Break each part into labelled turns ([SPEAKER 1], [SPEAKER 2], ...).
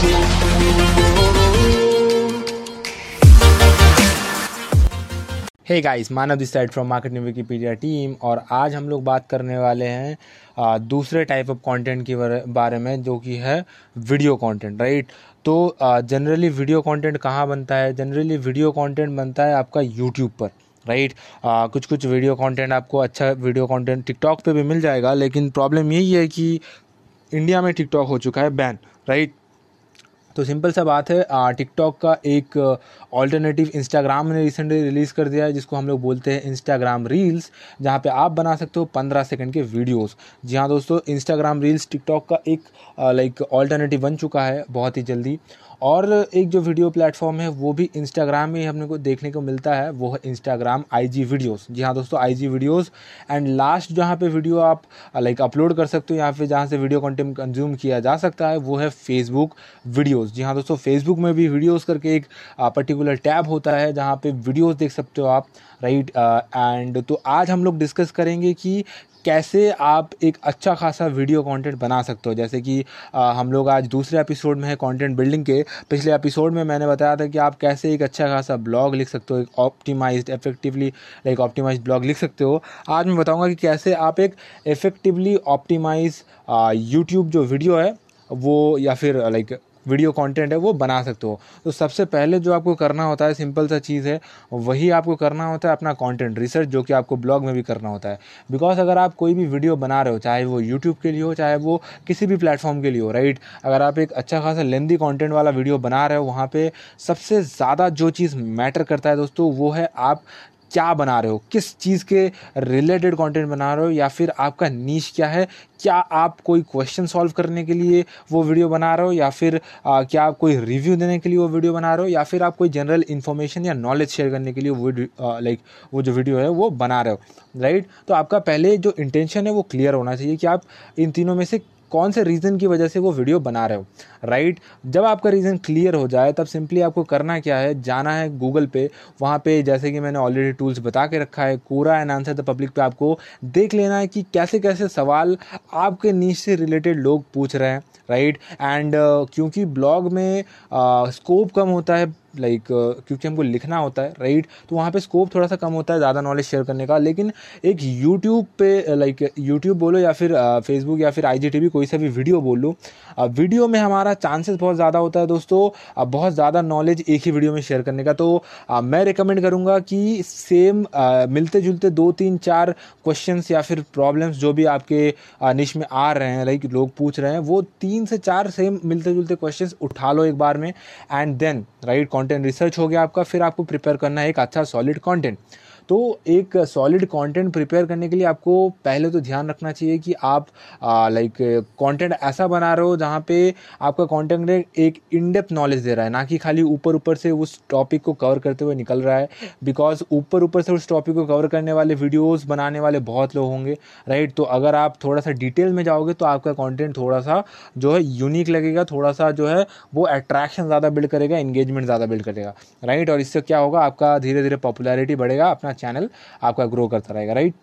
[SPEAKER 1] Hey guys Manav this side from marketing Wikipedia team और आज हम लोग बात करने वाले हैं दूसरे टाइप ऑफ़ कंटेंट के बारे में जो कि है वीडियो कंटेंट राइट तो जनरली वीडियो कंटेंट कहाँ बनता है? जनरली वीडियो कंटेंट बनता है आपका यूट्यूब पर राइट right? कुछ कुछ वीडियो कंटेंट आपको अच्छा वीडियो कंटेंट टिकटॉक पे भी मिल जाएगा, लेकिन प्रॉब्लम यही है कि इंडिया में टिकटॉक हो चुका है बैन राइट तो सिंपल सा बात है टिकटॉक का एक ऑल्टरनेटिव इंस्टाग्राम ने रिसेंटली रिलीज़ कर दिया है, जिसको हम लोग बोलते हैं इंस्टाग्राम रील्स जहाँ पे आप बना सकते हो पंद्रह सेकंड के वीडियोस जी हाँ दोस्तों इंस्टाग्राम रील्स टिकटॉक का एक लाइक ऑल्टरनेटिव बन चुका है बहुत ही जल्दी। और एक जो वीडियो प्लेटफॉर्म है वो भी इंस्टाग्राम में हमने को देखने को मिलता है वो है इंस्टाग्राम आई जी वीडियोज़ जी हाँ दोस्तों I G videos and last जहाँ पे वीडियो आप लाइक अपलोड कर सकते हो यहाँ पे जहाँ से वीडियो कंटेंट कंज्यूम किया जा सकता है वो है फेसबुक वीडियोज़ जी हाँ दोस्तों फेसबुक में भी वीडियोज़ करके एक पर्टिकुलर टैब होता है जहाँ पे वीडियोज़ देख सकते हो आप राइट right? एंड uh, तो आज हम लोग डिस्कस करेंगे कि कैसे आप एक अच्छा खासा वीडियो कंटेंट बना सकते हो? जैसे कि आ, हम लोग आज दूसरे एपिसोड में है कंटेंट बिल्डिंग के। पिछले एपिसोड में मैंने बताया था कि आप कैसे एक अच्छा खासा ब्लॉग लिख सकते हो एक optimised effectively like optimised blog लिख सकते हो। आज मैं बताऊँगा कि कैसे आप एक इफेक्टिवली ऑप्टिमाइज यूट्यूब जो वीडियो है वो या फिर लाइक वीडियो कंटेंट है, वो बना सकते हो। तो सबसे पहले जो आपको करना होता है सिंपल सा चीज़ है, वही आपको करना होता है अपना कंटेंट रिसर्च जो कि आपको ब्लॉग में भी करना होता है। बिकॉज़ अगर आप कोई भी वीडियो बना रहे हो, चाहे वो यूट्यूब के लिए हो, चाहे वो किसी भी प्लेटफॉर्म के लिए हो राइट अगर आप एक अच्छा खासा लेंदी कॉन्टेंट वाला वीडियो बना रहे हो, वहाँ पर सबसे ज़्यादा जो चीज़ मैटर करता है दोस्तों, वो है आप क्या बना रहे हो? किस चीज़ के रिलेटेड कंटेंट बना रहे हो? या फिर आपका नीच क्या है? क्या आप कोई क्वेश्चन सॉल्व करने के लिए वो वीडियो बना रहे हो? या फिर आ, क्या आप कोई रिव्यू देने के लिए वो वीडियो बना रहे हो? या फिर आप कोई जनरल इन्फॉर्मेशन या नॉलेज शेयर करने के लिए वो लाइक वो जो वीडियो है वो बना रहे हो? राइट तो आपका पहले जो इंटेंशन है वो क्लियर होना चाहिए कि आप इन तीनों में से कौन से रीज़न की वजह से वो वीडियो बना रहे हो? राइट जब आपका रीज़न क्लियर हो जाए तब सिंपली आपको करना क्या है? जाना है गूगल पे। वहाँ पे जैसे कि मैंने ऑलरेडी टूल्स बता के रखा है Quora and answer the public पे आपको देख लेना है कि कैसे कैसे सवाल आपके नीच से रिलेटेड लोग पूछ रहे हैं। राइट एंड क्योंकि ब्लॉग में स्कोप uh, कम होता है लाइक like, क्योंकि हमको लिखना होता है राइट तो वहाँ पे स्कोप थोड़ा सा कम होता है ज़्यादा नॉलेज शेयर करने का। लेकिन एक यूट्यूब पे लाइक यूट्यूब बोलो या फिर फेसबुक या फिर आई कोई सा भी वीडियो बोल लो वीडियो में हमारा चांसेस बहुत ज़्यादा होता है दोस्तों बहुत ज़्यादा नॉलेज एक ही वीडियो में शेयर करने का। तो मैं रिकमेंड करूँगा कि सेम मिलते जुलते दो तीन चार क्वेश्चन या फिर प्रॉब्लम्स जो भी आपके निश में आ रहे हैं लाइक लोग पूछ रहे हैं वो तीन से चार सेम मिलते जुलते क्वेश्चन उठा लो एक बार में and then right content research हो गया आपका फिर आपको प्रिपेयर करना है एक अच्छा सॉलिड कंटेंट तो एक सॉलिड कंटेंट प्रिपेयर करने के लिए आपको पहले तो ध्यान रखना चाहिए कि आप लाइक कंटेंट ऐसा बना रहे हो जहाँ पे आपका कंटेंट एक इनडेप्थ नॉलेज दे रहा है, ना कि खाली ऊपर ऊपर से उस टॉपिक को कवर करते हुए निकल रहा है बिकॉज़ ऊपर ऊपर से उस टॉपिक को कवर करने वाले वीडियोज़ बनाने वाले बहुत लोग होंगे राइट तो अगर आप थोड़ा सा डिटेल में जाओगे तो आपका कॉन्टेंट थोड़ा सा जो है यूनिक लगेगा थोड़ा सा जो है वो अट्रैक्शन ज़्यादा बिल्ड करेगा इंगेजमेंट ज़्यादा बिल्ड करेगा राइट और इससे क्या होगा, आपका धीरे धीरे पॉपुलैरिटी बढ़ेगा, अपना चैनल आपका ग्रो करता रहेगा राइट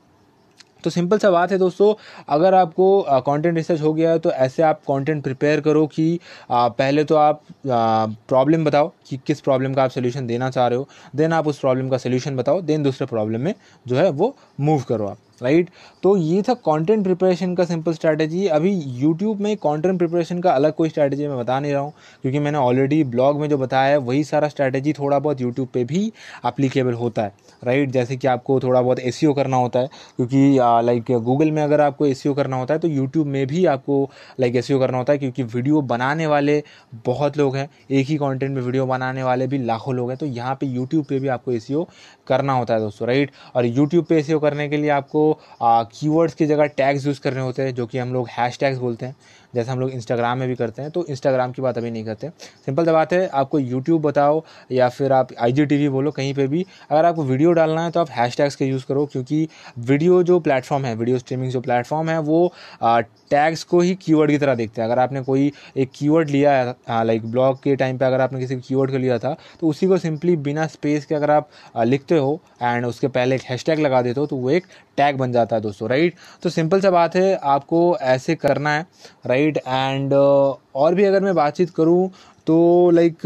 [SPEAKER 1] तो सिंपल सा बात है दोस्तों अगर आपको कंटेंट रिसर्च हो गया है तो ऐसे आप कंटेंट प्रिपेयर करो कि आ, पहले तो आप प्रॉब्लम बताओ कि किस प्रॉब्लम का आप सोल्यूशन देना चाह रहे हो देन आप उस प्रॉब्लम का सोल्यूशन बताओ देन दूसरे प्रॉब्लम में जो है वो मूव करो आप। राइट? तो ये था कंटेंट प्रिपरेशन का सिंपल स्ट्रैटेजी अभी यूट्यूब में कंटेंट प्रिपरेशन का अलग कोई स्ट्रैटेजी मैं बता नहीं रहा हूँ, क्योंकि मैंने ऑलरेडी ब्लॉग में जो बताया है, वही सारा स्ट्रैटेजी थोड़ा बहुत यूट्यूब पे भी अप्लीकेबल होता है राइट जैसे कि आपको थोड़ा बहुत ए e करना होता है, क्योंकि लाइक गूगल में अगर आपको ए e करना होता है तो यूट्यूब में भी आपको लाइक ए e करना होता है, क्योंकि वीडियो बनाने वाले बहुत लोग हैं। एक ही कॉन्टेंट में वीडियो बनाने वाले भी लाखों लोग हैं। तो यहाँ पर यूट्यूब पर भी आपको ए करना होता है दोस्तों राइट और यूट्यूब पे ए करने के लिए आपको कीवर्ड्स की जगह टैग्स यूज़ करने होते हैं, जो कि हम लोग हैश टैग्स बोलते हैं। जैसे हम लोग इंस्टाग्राम में भी करते हैं तो इंस्टाग्राम की बात अभी नहीं करते। सिंपल बात है, आपको यूट्यूब बताओ या फिर आप आईजीटीवी बोलो, कहीं पर भी। अगर आपको वीडियो डालना है तो आप हैश टैग्स के यूज़ करो, क्योंकि वीडियो जो प्लेटफॉर्म है, वीडियो स्ट्रीमिंग जो प्लेटफॉर्म है, वो टैग्स को ही कीवर्ड की तरह देखते हैं। अगर आपने कोई एक कीवर्ड लिया है लाइक ब्लॉग के टाइम पे अगर आपने किसी कीवर्ड को लिया था तो उसी को सिंपली बिना स्पेस के अगर आप लिखते हो एंड उसके पहले एक हैशटैग लगा देते हो तो वो एक टैग बन जाता है दोस्तों राइट तो सिंपल सा बात है, आपको ऐसे करना है राइट राइट एंड और भी अगर मैं बातचीत करूँ तो लाइक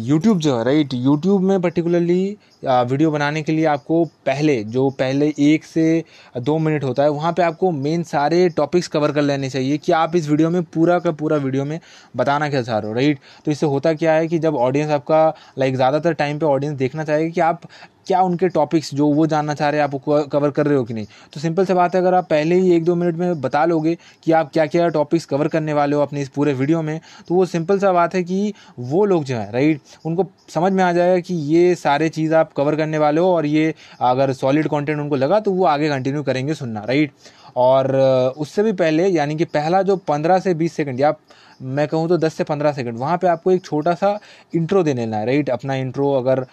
[SPEAKER 1] यूट्यूब जो है राइट यूट्यूब में पर्टिकुलरली वीडियो बनाने के लिए आपको पहले, जो पहले एक से दो मिनट होता है, वहाँ पे आपको मेन सारे टॉपिक्स कवर कर लेने चाहिए कि आप इस वीडियो में, पूरा का पूरा वीडियो में बताना क्या चाह रहे हो राइट तो इससे होता क्या है कि जब ऑडियंस आपका लाइक ज़्यादातर टाइम पे ऑडियंस देखना चाहेगा कि आप क्या उनके टॉपिक्स जो वो जानना चाह रहे हैं, आप कवर कर रहे हो कि नहीं? तो सिंपल से बात है, अगर आप पहले ही एक दो मिनट में बता लोगे कि आप क्या क्या टॉपिक्स कवर करने वाले हो अपने इस पूरे वीडियो में तो वो सिंपल सा बात है कि वो लोग जो है राइट उनको समझ में आ जाएगा कि ये सारे चीज़ आप कवर करने वाले हो और ये अगर सॉलिड कॉन्टेंट उनको लगा तो वो आगे कंटिन्यू करेंगे सुनना राइट और उससे भी पहले, यानी कि पहला जो पंद्रह से बीस सेकंड, या मैं कहूँ तो दस से पंद्रह सेकंड, वहाँ पे आपको एक छोटा सा इंट्रो दे लेना है, राइट? अपना इंट्रो, अगर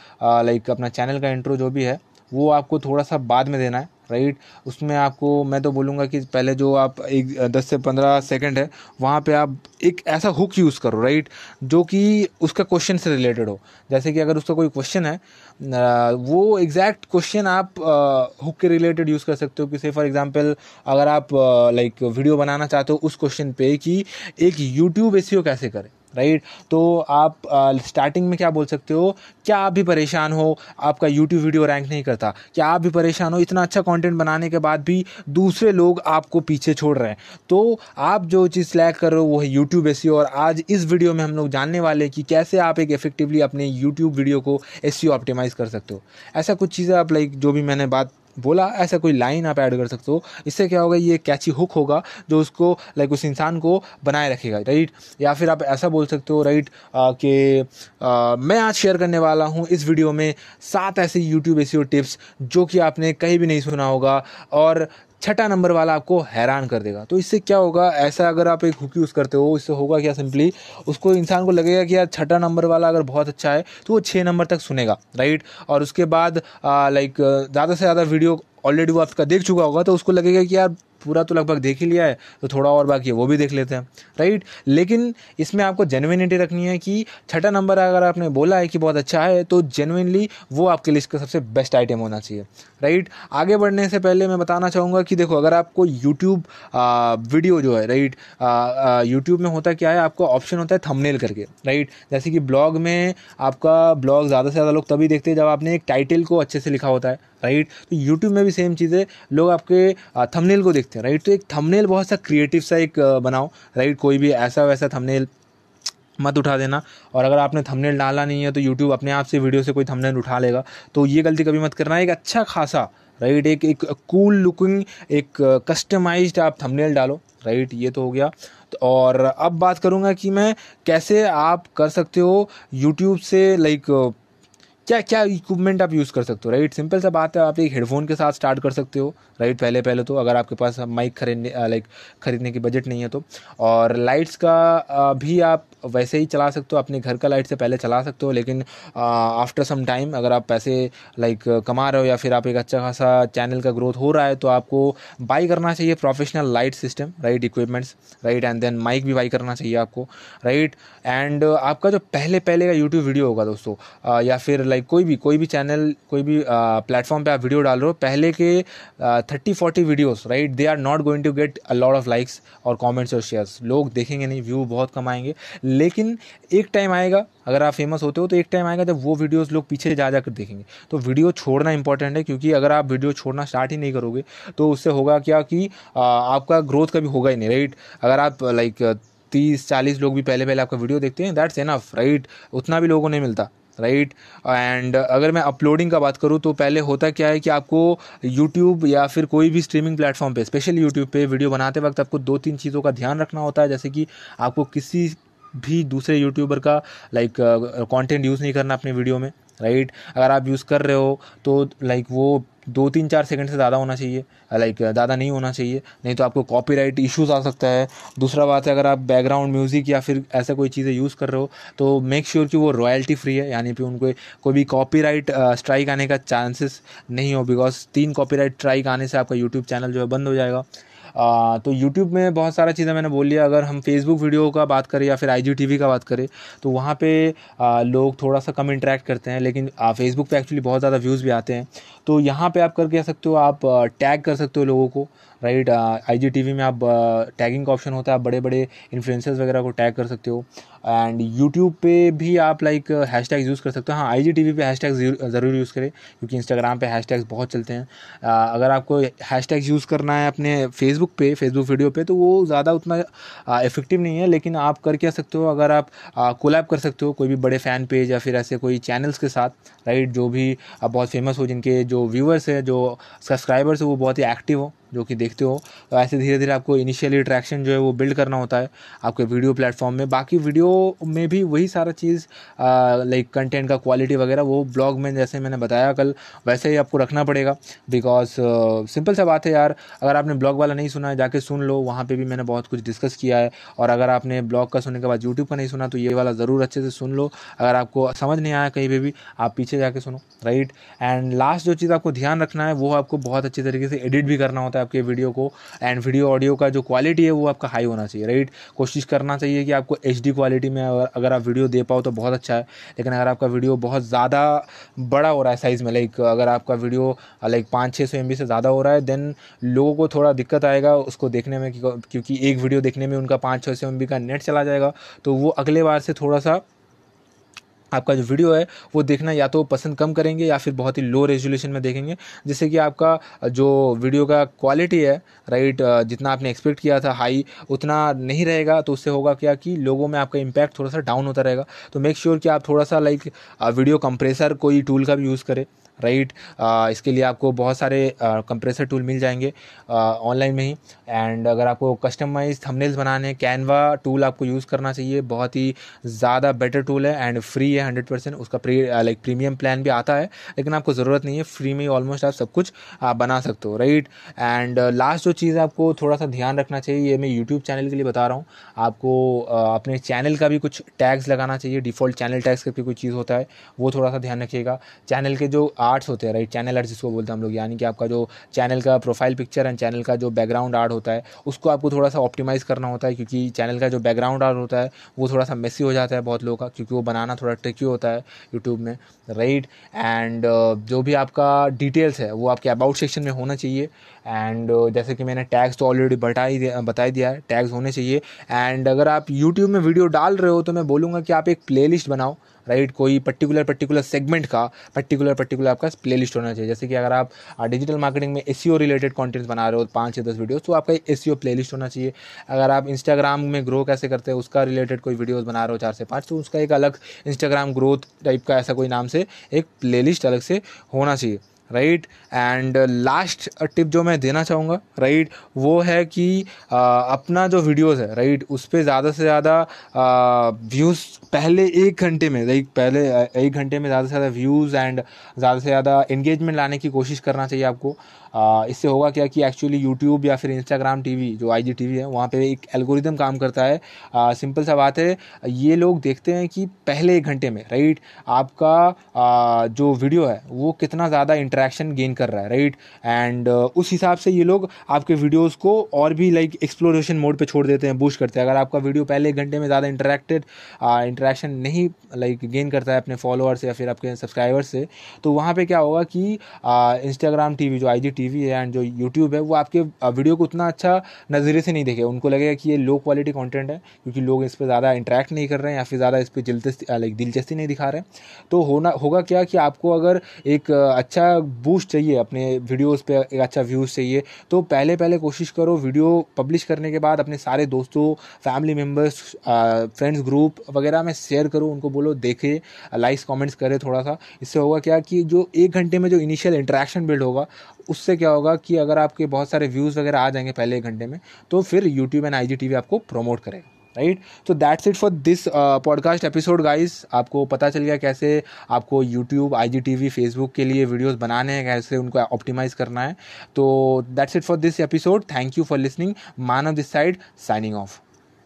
[SPEAKER 1] लाइक अपना चैनल का इंट्रो जो भी है, वो आपको थोड़ा सा बाद में देना है। राइट? उसमें आपको, मैं तो बोलूँगा कि पहले जो आप एक, दस से पंद्रह सेकंड है, वहाँ पे आप एक ऐसा हुक यूज़ करो, राइट? जो कि उसका क्वेश्चन से रिलेटेड हो। जैसे कि अगर उसका कोई क्वेश्चन है वो एग्जैक्ट क्वेश्चन आप हुक के रिलेटेड यूज़ कर सकते हो। कि से फॉर एग्जांपल अगर आप लाइक वीडियो बनाना चाहते हो, उस क्वेश्चन पे कि एक यूट्यूब एस कैसे करें? राइट? तो आप स्टार्टिंग में क्या बोल सकते हो? क्या आप भी परेशान हो? आपका यूट्यूब वीडियो रैंक नहीं करता। क्या आप भी परेशान हो? इतना अच्छा कंटेंट बनाने के बाद भी दूसरे लोग आपको पीछे छोड़ रहे हैं। तो आप जो चीज़ सिलेक्ट कर रहे हो, वो है यूट्यूब एस और आज इस वीडियो में हम लोग जानने वाले कि कैसे आप एक इफेक्टिवली अपने यूट्यूब वीडियो को एस ऑप्टिमाइज कर सकते हो। ऐसा कुछ चीज़ें आप लाइक जो भी मैंने बात बोला, ऐसा कोई लाइन आप ऐड कर सकते हो। इससे क्या होगा, ये कैची हुक होगा, जो उसको लाइक उस इंसान को बनाए रखेगा राइट या फिर आप ऐसा बोल सकते हो राइट कि मैं आज शेयर करने वाला हूँ इस वीडियो में सात ऐसे यूट्यूब ऐसी टिप्स जो कि आपने कहीं भी नहीं सुना होगा। और छठा नंबर वाला आपको हैरान कर देगा। तो इससे क्या होगा? ऐसा अगर आप एक हुक यूज़ करते हो, इससे होगा क्या सिंपली उसको इंसान को लगेगा कि यार छठा नंबर वाला अगर बहुत अच्छा है तो वो छः नंबर तक सुनेगा राइट और उसके बाद लाइक ज़्यादा से ज़्यादा वीडियो ऑलरेडी वो आपका देख चुका होगा तो उसको लगेगा कि यार पूरा तो लगभग देख ही लिया है तो थोड़ा और बाकी है, वो भी देख लेते हैं राइट लेकिन इसमें आपको जेनविनिटी रखनी है कि छठा नंबर अगर आपने बोला है कि बहुत अच्छा है तो जेनविनली वो आपके लिस्ट का सबसे बेस्ट आइटम होना चाहिए राइट आगे बढ़ने से पहले मैं बताना चाहूँगा कि देखो, अगर आपको यूट्यूब वीडियो जो है राइट यूट्यूब में होता क्या है, आपको ऑप्शन होता है थंबनेल करके राइट जैसे कि ब्लॉग में आपका ब्लॉग ज़्यादा से ज़्यादा लोग तभी देखते हैं जब आपने एक टाइटल को अच्छे से लिखा होता है राइट? तो यूट्यूब में भी सेम चीज़ है। लोग आपके थंबनेल को देखते हैं, राइट? तो एक थंबनेल बहुत सा क्रिएटिव सा एक बनाओ, राइट? कोई भी ऐसा वैसा थंबनेल मत उठा देना। और अगर आपने थंबनेल डाला नहीं है तो यूट्यूब अपने आप से वीडियो से कोई थंबनेल उठा लेगा। तो ये गलती कभी मत करना। एक अच्छा खासा, राइट? एक एक कूल लुकिंग एक कस्टमाइज्ड आप थंबनेल डालो, राइट? ये तो हो गया। तो और अब बात करूँगा कि मैं कैसे आप कर सकते हो यूट्यूब से लाइक क्या क्या इक्विपमेंट आप यूज़ कर सकते हो राइट सिंपल सा बात है, आप एक हेडफोन के साथ स्टार्ट कर सकते हो राइट पहले पहले तो अगर आपके पास माइक खरीदने लाइक खरीदने की बजट नहीं है तो। और लाइट्स का भी आप वैसे ही चला सकते हो, अपने घर का लाइट से पहले चला सकते हो, लेकिन आफ्टर सम टाइम अगर आप पैसे लाइक कमा रहे हो या फिर आप एक अच्छा खासा चैनल का ग्रोथ हो रहा है तो आपको बाई करना चाहिए professional light system right equipments right and then mic भी बाई करना चाहिए आपको राइट एंड आपका जो पहले पहले का यूट्यूब वीडियो होगा दोस्तों या फिर लाइक कोई भी कोई भी चैनल कोई भी प्लेटफॉर्म पे आप वीडियो डाल रहे हो, पहले के thirty forty videos right they are not going to get a lot of likes और कमेंट्स और शेयर्स लोग देखेंगे नहीं व्यू बहुत कम आएँगे. लेकिन एक टाइम आएगा, अगर आप फ़ेमस होते हो तो एक टाइम आएगा जब वो वीडियोस लोग पीछे जा, जाकर देखेंगे. तो वीडियो छोड़ना इंपॉर्टेंट है, क्योंकि अगर आप वीडियो छोड़ना स्टार्ट ही नहीं करोगे तो उससे होगा क्या कि आपका ग्रोथ कभी होगा ही नहीं राइट अगर आप लाइक तीस, चालीस लोग भी पहले पहले आपका वीडियो देखते हैं दैट्स एनफ राइट उतना भी लोगों नहीं मिलता. राइट? एंड अगर मैं अपलोडिंग का बात करूँ तो पहले होता क्या है कि आपको यूट्यूब या फिर कोई भी स्ट्रीमिंग प्लेटफॉर्म पे स्पेशली यूट्यूब पे वीडियो बनाते वक्त आपको दो तीन चीज़ों का ध्यान रखना होता है। जैसे कि आपको किसी भी दूसरे यूट्यूबर का लाइक कंटेंट यूज़ नहीं करना अपने वीडियो में। राइट? अगर आप यूज़ कर रहे हो तो लाइक वो दो तीन चार सेकंड से ज़्यादा होना चाहिए। लाइक ज़्यादा नहीं होना चाहिए। नहीं तो आपको कॉपीराइट इश्यूज़ आ सकता है। दूसरा बात है, अगर आप बैकग्राउंड म्यूज़िक या फिर ऐसा कोई चीज़ें यूज़ कर रहे हो तो मेक श्योर sure कि वो रॉयल्टी फ्री है। यानी कि उनको कोई भी कॉपीराइट स्ट्राइक आने का चांसेस नहीं हो बिकॉज़ तीन कॉपीराइट स्ट्राइक आने से आपका यूट्यूब चैनल जो है बंद हो जाएगा। तो यूट्यूब में बहुत सारा चीज़ें मैंने बोल लिया। अगर हम फेसबुक वीडियो का बात करें या फिर आई जी का बात करें तो वहाँ पर लोग थोड़ा सा कम इंटरेक्ट करते हैं, लेकिन फेसबुक पर एक्चुअली बहुत ज़्यादा व्यूज़ भी आते हैं। तो यहाँ पर आप करके सकते हो, आप टैग कर सकते हो लोगों को। राइट आई जी टी में आप टैगिंग का ऑप्शन होता है आप बड़े बड़े इन्फ्लुएंसर्स वगैरह को टैग कर सकते हो। एंड यूट्यूब पे भी आप लाइक हैश टैग यूज़ कर सकते हो। हाँ आई जी टी वी पे हैश टैग ज़रूर यूज़ करें क्योंकि इंस्टाग्राम पे हैश टैग्स बहुत चलते हैं। uh, अगर आपको हैश टैग यूज़ करना है अपने फेसबुक पे फेसबुक वीडियो पे तो वो ज़्यादा उतना इफ़ेक्टिव नहीं है लेकिन आप कर क्या सकते हो? अगर आप कोलैब कर सकते हो कोई भी बड़े फ़ैन पेज या फिर ऐसे कोई चैनल्स के साथ राइट जो भी बहुत फ़ेमस हो जिनके जो व्यूअर्स है जो सब्सक्राइबर्स है वो बहुत ही एक्टिव हो। जो कि देखते हो। तो ऐसे धीरे धीरे आपको इनिशियली अट्रैक्शन जो है वो बिल्ड करना होता है आपके वीडियो प्लेटफॉर्म में। बाकी वीडियो में भी वही सारा चीज़ लाइक कंटेंट का क्वालिटी वगैरह वो ब्लॉग में जैसे मैंने बताया कल, वैसे ही आपको रखना पड़ेगा। बिकॉज़ सिंपल सा बात है यार, अगर आपने ब्लॉग वाला नहीं सुना है, जाके सुन लो। वहाँ पर भी मैंने बहुत कुछ डिस्कस किया है। और अगर आपने ब्लॉग का सुनने के बाद यूट्यूब का नहीं सुना तो ये वाला ज़रूर अच्छे से सुन लो। अगर आपको समझ नहीं आया कहीं पर भी, आप पीछे जाके सुनो राइट एंड लास्ट जो चीज़ आपको ध्यान रखना है, वो आपको बहुत अच्छी तरीके से एडिट भी करना होता है। आपके वीडियो को एंड वीडियो ऑडियो का जो क्वालिटी है, वो आपका हाई होना चाहिए राइट कोशिश करना चाहिए कि आपको एचडी क्वालिटी में अगर आप वीडियो दे पाओ तो बहुत अच्छा है, लेकिन अगर आपका वीडियो बहुत ज़्यादा बड़ा हो रहा है साइज़ में लाइक अगर आपका वीडियो लाइक पाँच छः सौ एम से ज़्यादा हो रहा है देन लोगों को थोड़ा दिक्कत आएगा उसको देखने में, क्योंकि एक वीडियो देखने में उनका पाँच छः सौ एम का नेट चला जाएगा तो वो अगले बार से थोड़ा सा आपका जो वीडियो है, वो देखना या तो पसंद कम करेंगे या फिर बहुत ही लो रेजोल्यूशन में देखेंगे। जिससे कि आपका जो वीडियो का क्वालिटी है राइट जितना आपने एक्सपेक्ट किया था हाई उतना नहीं रहेगा तो उससे होगा क्या कि लोगों में आपका इम्पैक्ट थोड़ा सा डाउन होता रहेगा। तो मेक श्योर sure कि आप थोड़ा सा लाइक वीडियो कंप्रेसर कोई टूल का भी यूज़ करें। राइट? इसके लिए आपको बहुत सारे कंप्रेसर टूल मिल जाएँगे ऑनलाइन में ही। एंड अगर आपको कस्टमाइज थंबनेल्स बनाने कैनवा टूल आपको यूज़ करना चाहिए, बहुत ही ज़्यादा बेटर टूल है एंड फ्री है हंड्रेड परसेंट उसका लाइक प्रीमियम प्लान भी आता है, लेकिन आपको ज़रूरत नहीं है फ्री में ही ऑलमोस्ट आप सब कुछ आप बना सकते हो राइट एंड लास्ट जो चीज़ आपको थोड़ा सा ध्यान रखना चाहिए, ये मैं यूट्यूब चैनल के लिए बता रहा हूँ। आपको अपने चैनल का भी कुछ टैग्स लगाना चाहिए डिफ़ॉल्ट चैनल टैग्स करके कोई चीज़ होता है, वो थोड़ा सा ध्यान रखिएगा। चैनल के जो आर्ट्स होते हैं राइट चैनल आर्ट जिसको बोलते हैं हम लोग, यानी कि आपका जो चैनल का प्रोफ़ाइल पिक्चर एंड चैनल का जो बैकग्राउंड आर्ट होता है, उसको आपको थोड़ा सा ऑप्टिमाइज़ करना होता है, क्योंकि चैनल का जो बैकग्राउंड आर्ट होता है, वो थोड़ा सा मेसी हो जाता है बहुत लोगों का, क्योंकि वो बनाना थोड़ा ट्रिकी होता है यूट्यूब में राइट एंड जो भी आपका डिटेल्स है, वो आपके अबाउट सेक्शन में होना चाहिए। एंड जैसे कि मैंने टैग्स तो ऑलरेडी बताई दिया बता ही दिया है टैग्स होने चाहिए। एंड अगर आप यूट्यूब में वीडियो डाल रहे हो तो मैं बोलूँगा कि आप एक प्लेलिस्ट बनाओ राइट, कोई पर्टिकुलर पर्टिकुलर सेगमेंट का पर्टिकुलर पर्टिकुलर आपका प्ले होना चाहिए। जैसे कि अगर आप डिजिटल मार्केटिंग में एस रिलेटेड कॉन्टेंट्स बना रहे हो, पाँच या दस वीडियोज़ तो आपका एस प्ले लिस्ट होना चाहिए। अगर आप इंस्टाग्राम में ग्रो कैसे करते हैं, उसका रिलेटेड कोई वीडियोज़ बना रहे हो चार से पाँच तो उसका एक अलग इंस्टाग्राम ग्रोथ टाइप का ऐसा कोई नाम से एक प्ले अलग से होना चाहिए। राइट एंड लास्ट टिप जो मैं देना चाहूँगा राइट right, वो है कि uh, अपना जो वीडियोस है राइट right, उस पर ज़्यादा से ज़्यादा व्यूज़ पहले एक घंटे में लाइक पहले एक घंटे में ज़्यादा से ज़्यादा व्यूज़ एंड ज़्यादा से ज़्यादा इंगेजमेंट लाने की कोशिश करना चाहिए आपको। आ, इससे होगा क्या कि एक्चुअली यूट्यूब या फिर इंस्टाग्राम टीवी जो आई जी है वहाँ पे एक एल्गोरिदम काम करता है। आ, सिंपल सा बात है ये लोग देखते हैं कि पहले एक घंटे में राइट आपका आ, जो वीडियो है वो कितना ज़्यादा इंटरेक्शन गेन कर रहा है राइट एंड उस हिसाब से ये लोग आपके वीडियोज़ को और भी लाइक एक्सप्लोरेशन मोड पर छोड़ देते हैं बूस्ट करते हैं। अगर आपका वीडियो पहले एक घंटे में ज़्यादा इंटरेक्टेड इंटरेक्शन नहीं लाइक गेन करता है अपने फॉलोअर्स या फिर आपके सब्सक्राइबर्स से तो वहाँ पर क्या होगा कि इंस्टाग्राम टीवी जो आई जी है एंड जो यूट्यूब है, वो आपके वीडियो को उतना अच्छा नज़रिए से नहीं देखे उनको लगेगा कि ये लो क्वालिटी कॉन्टेंट है, क्योंकि लोग इस पर ज़्यादा इंटरेक्ट नहीं कर रहे हैं या फिर ज़्यादा इस पर लाइक दिलचस्पी नहीं दिखा रहे तो होना, होगा क्या कि आपको अगर एक अच्छा बूस्ट चाहिए, अपने वीडियोज़ पे एक अच्छा व्यूज़ चाहिए। तो पहले पहले कोशिश करो वीडियो पब्लिश करने के बाद अपने सारे दोस्तों फैमिली मेंबर्स फ्रेंड्स ग्रुप वगैरह में शेयर करो, उनको बोलो, देखे लाइक्स कमेंट्स करे थोड़ा सा इससे होगा क्या कि जो एक घंटे में जो इनिशियल इंट्रैक्शन बिल्ड होगा, उससे क्या होगा कि अगर आपके बहुत सारे व्यूज़ वगैरह आ जाएँगे पहले एक घंटे में तो फिर यूट्यूब एंड आई आपको प्रमोट करेगा। राइट? तो that's it for this podcast episode guys आपको पता चल गया कैसे आपको YouTube I G T V Facebook के लिए वीडियोस बनाने हैं, कैसे उनको ऑप्टिमाइज करना है। तो that's it for this episode thank you for listening man of this side signing off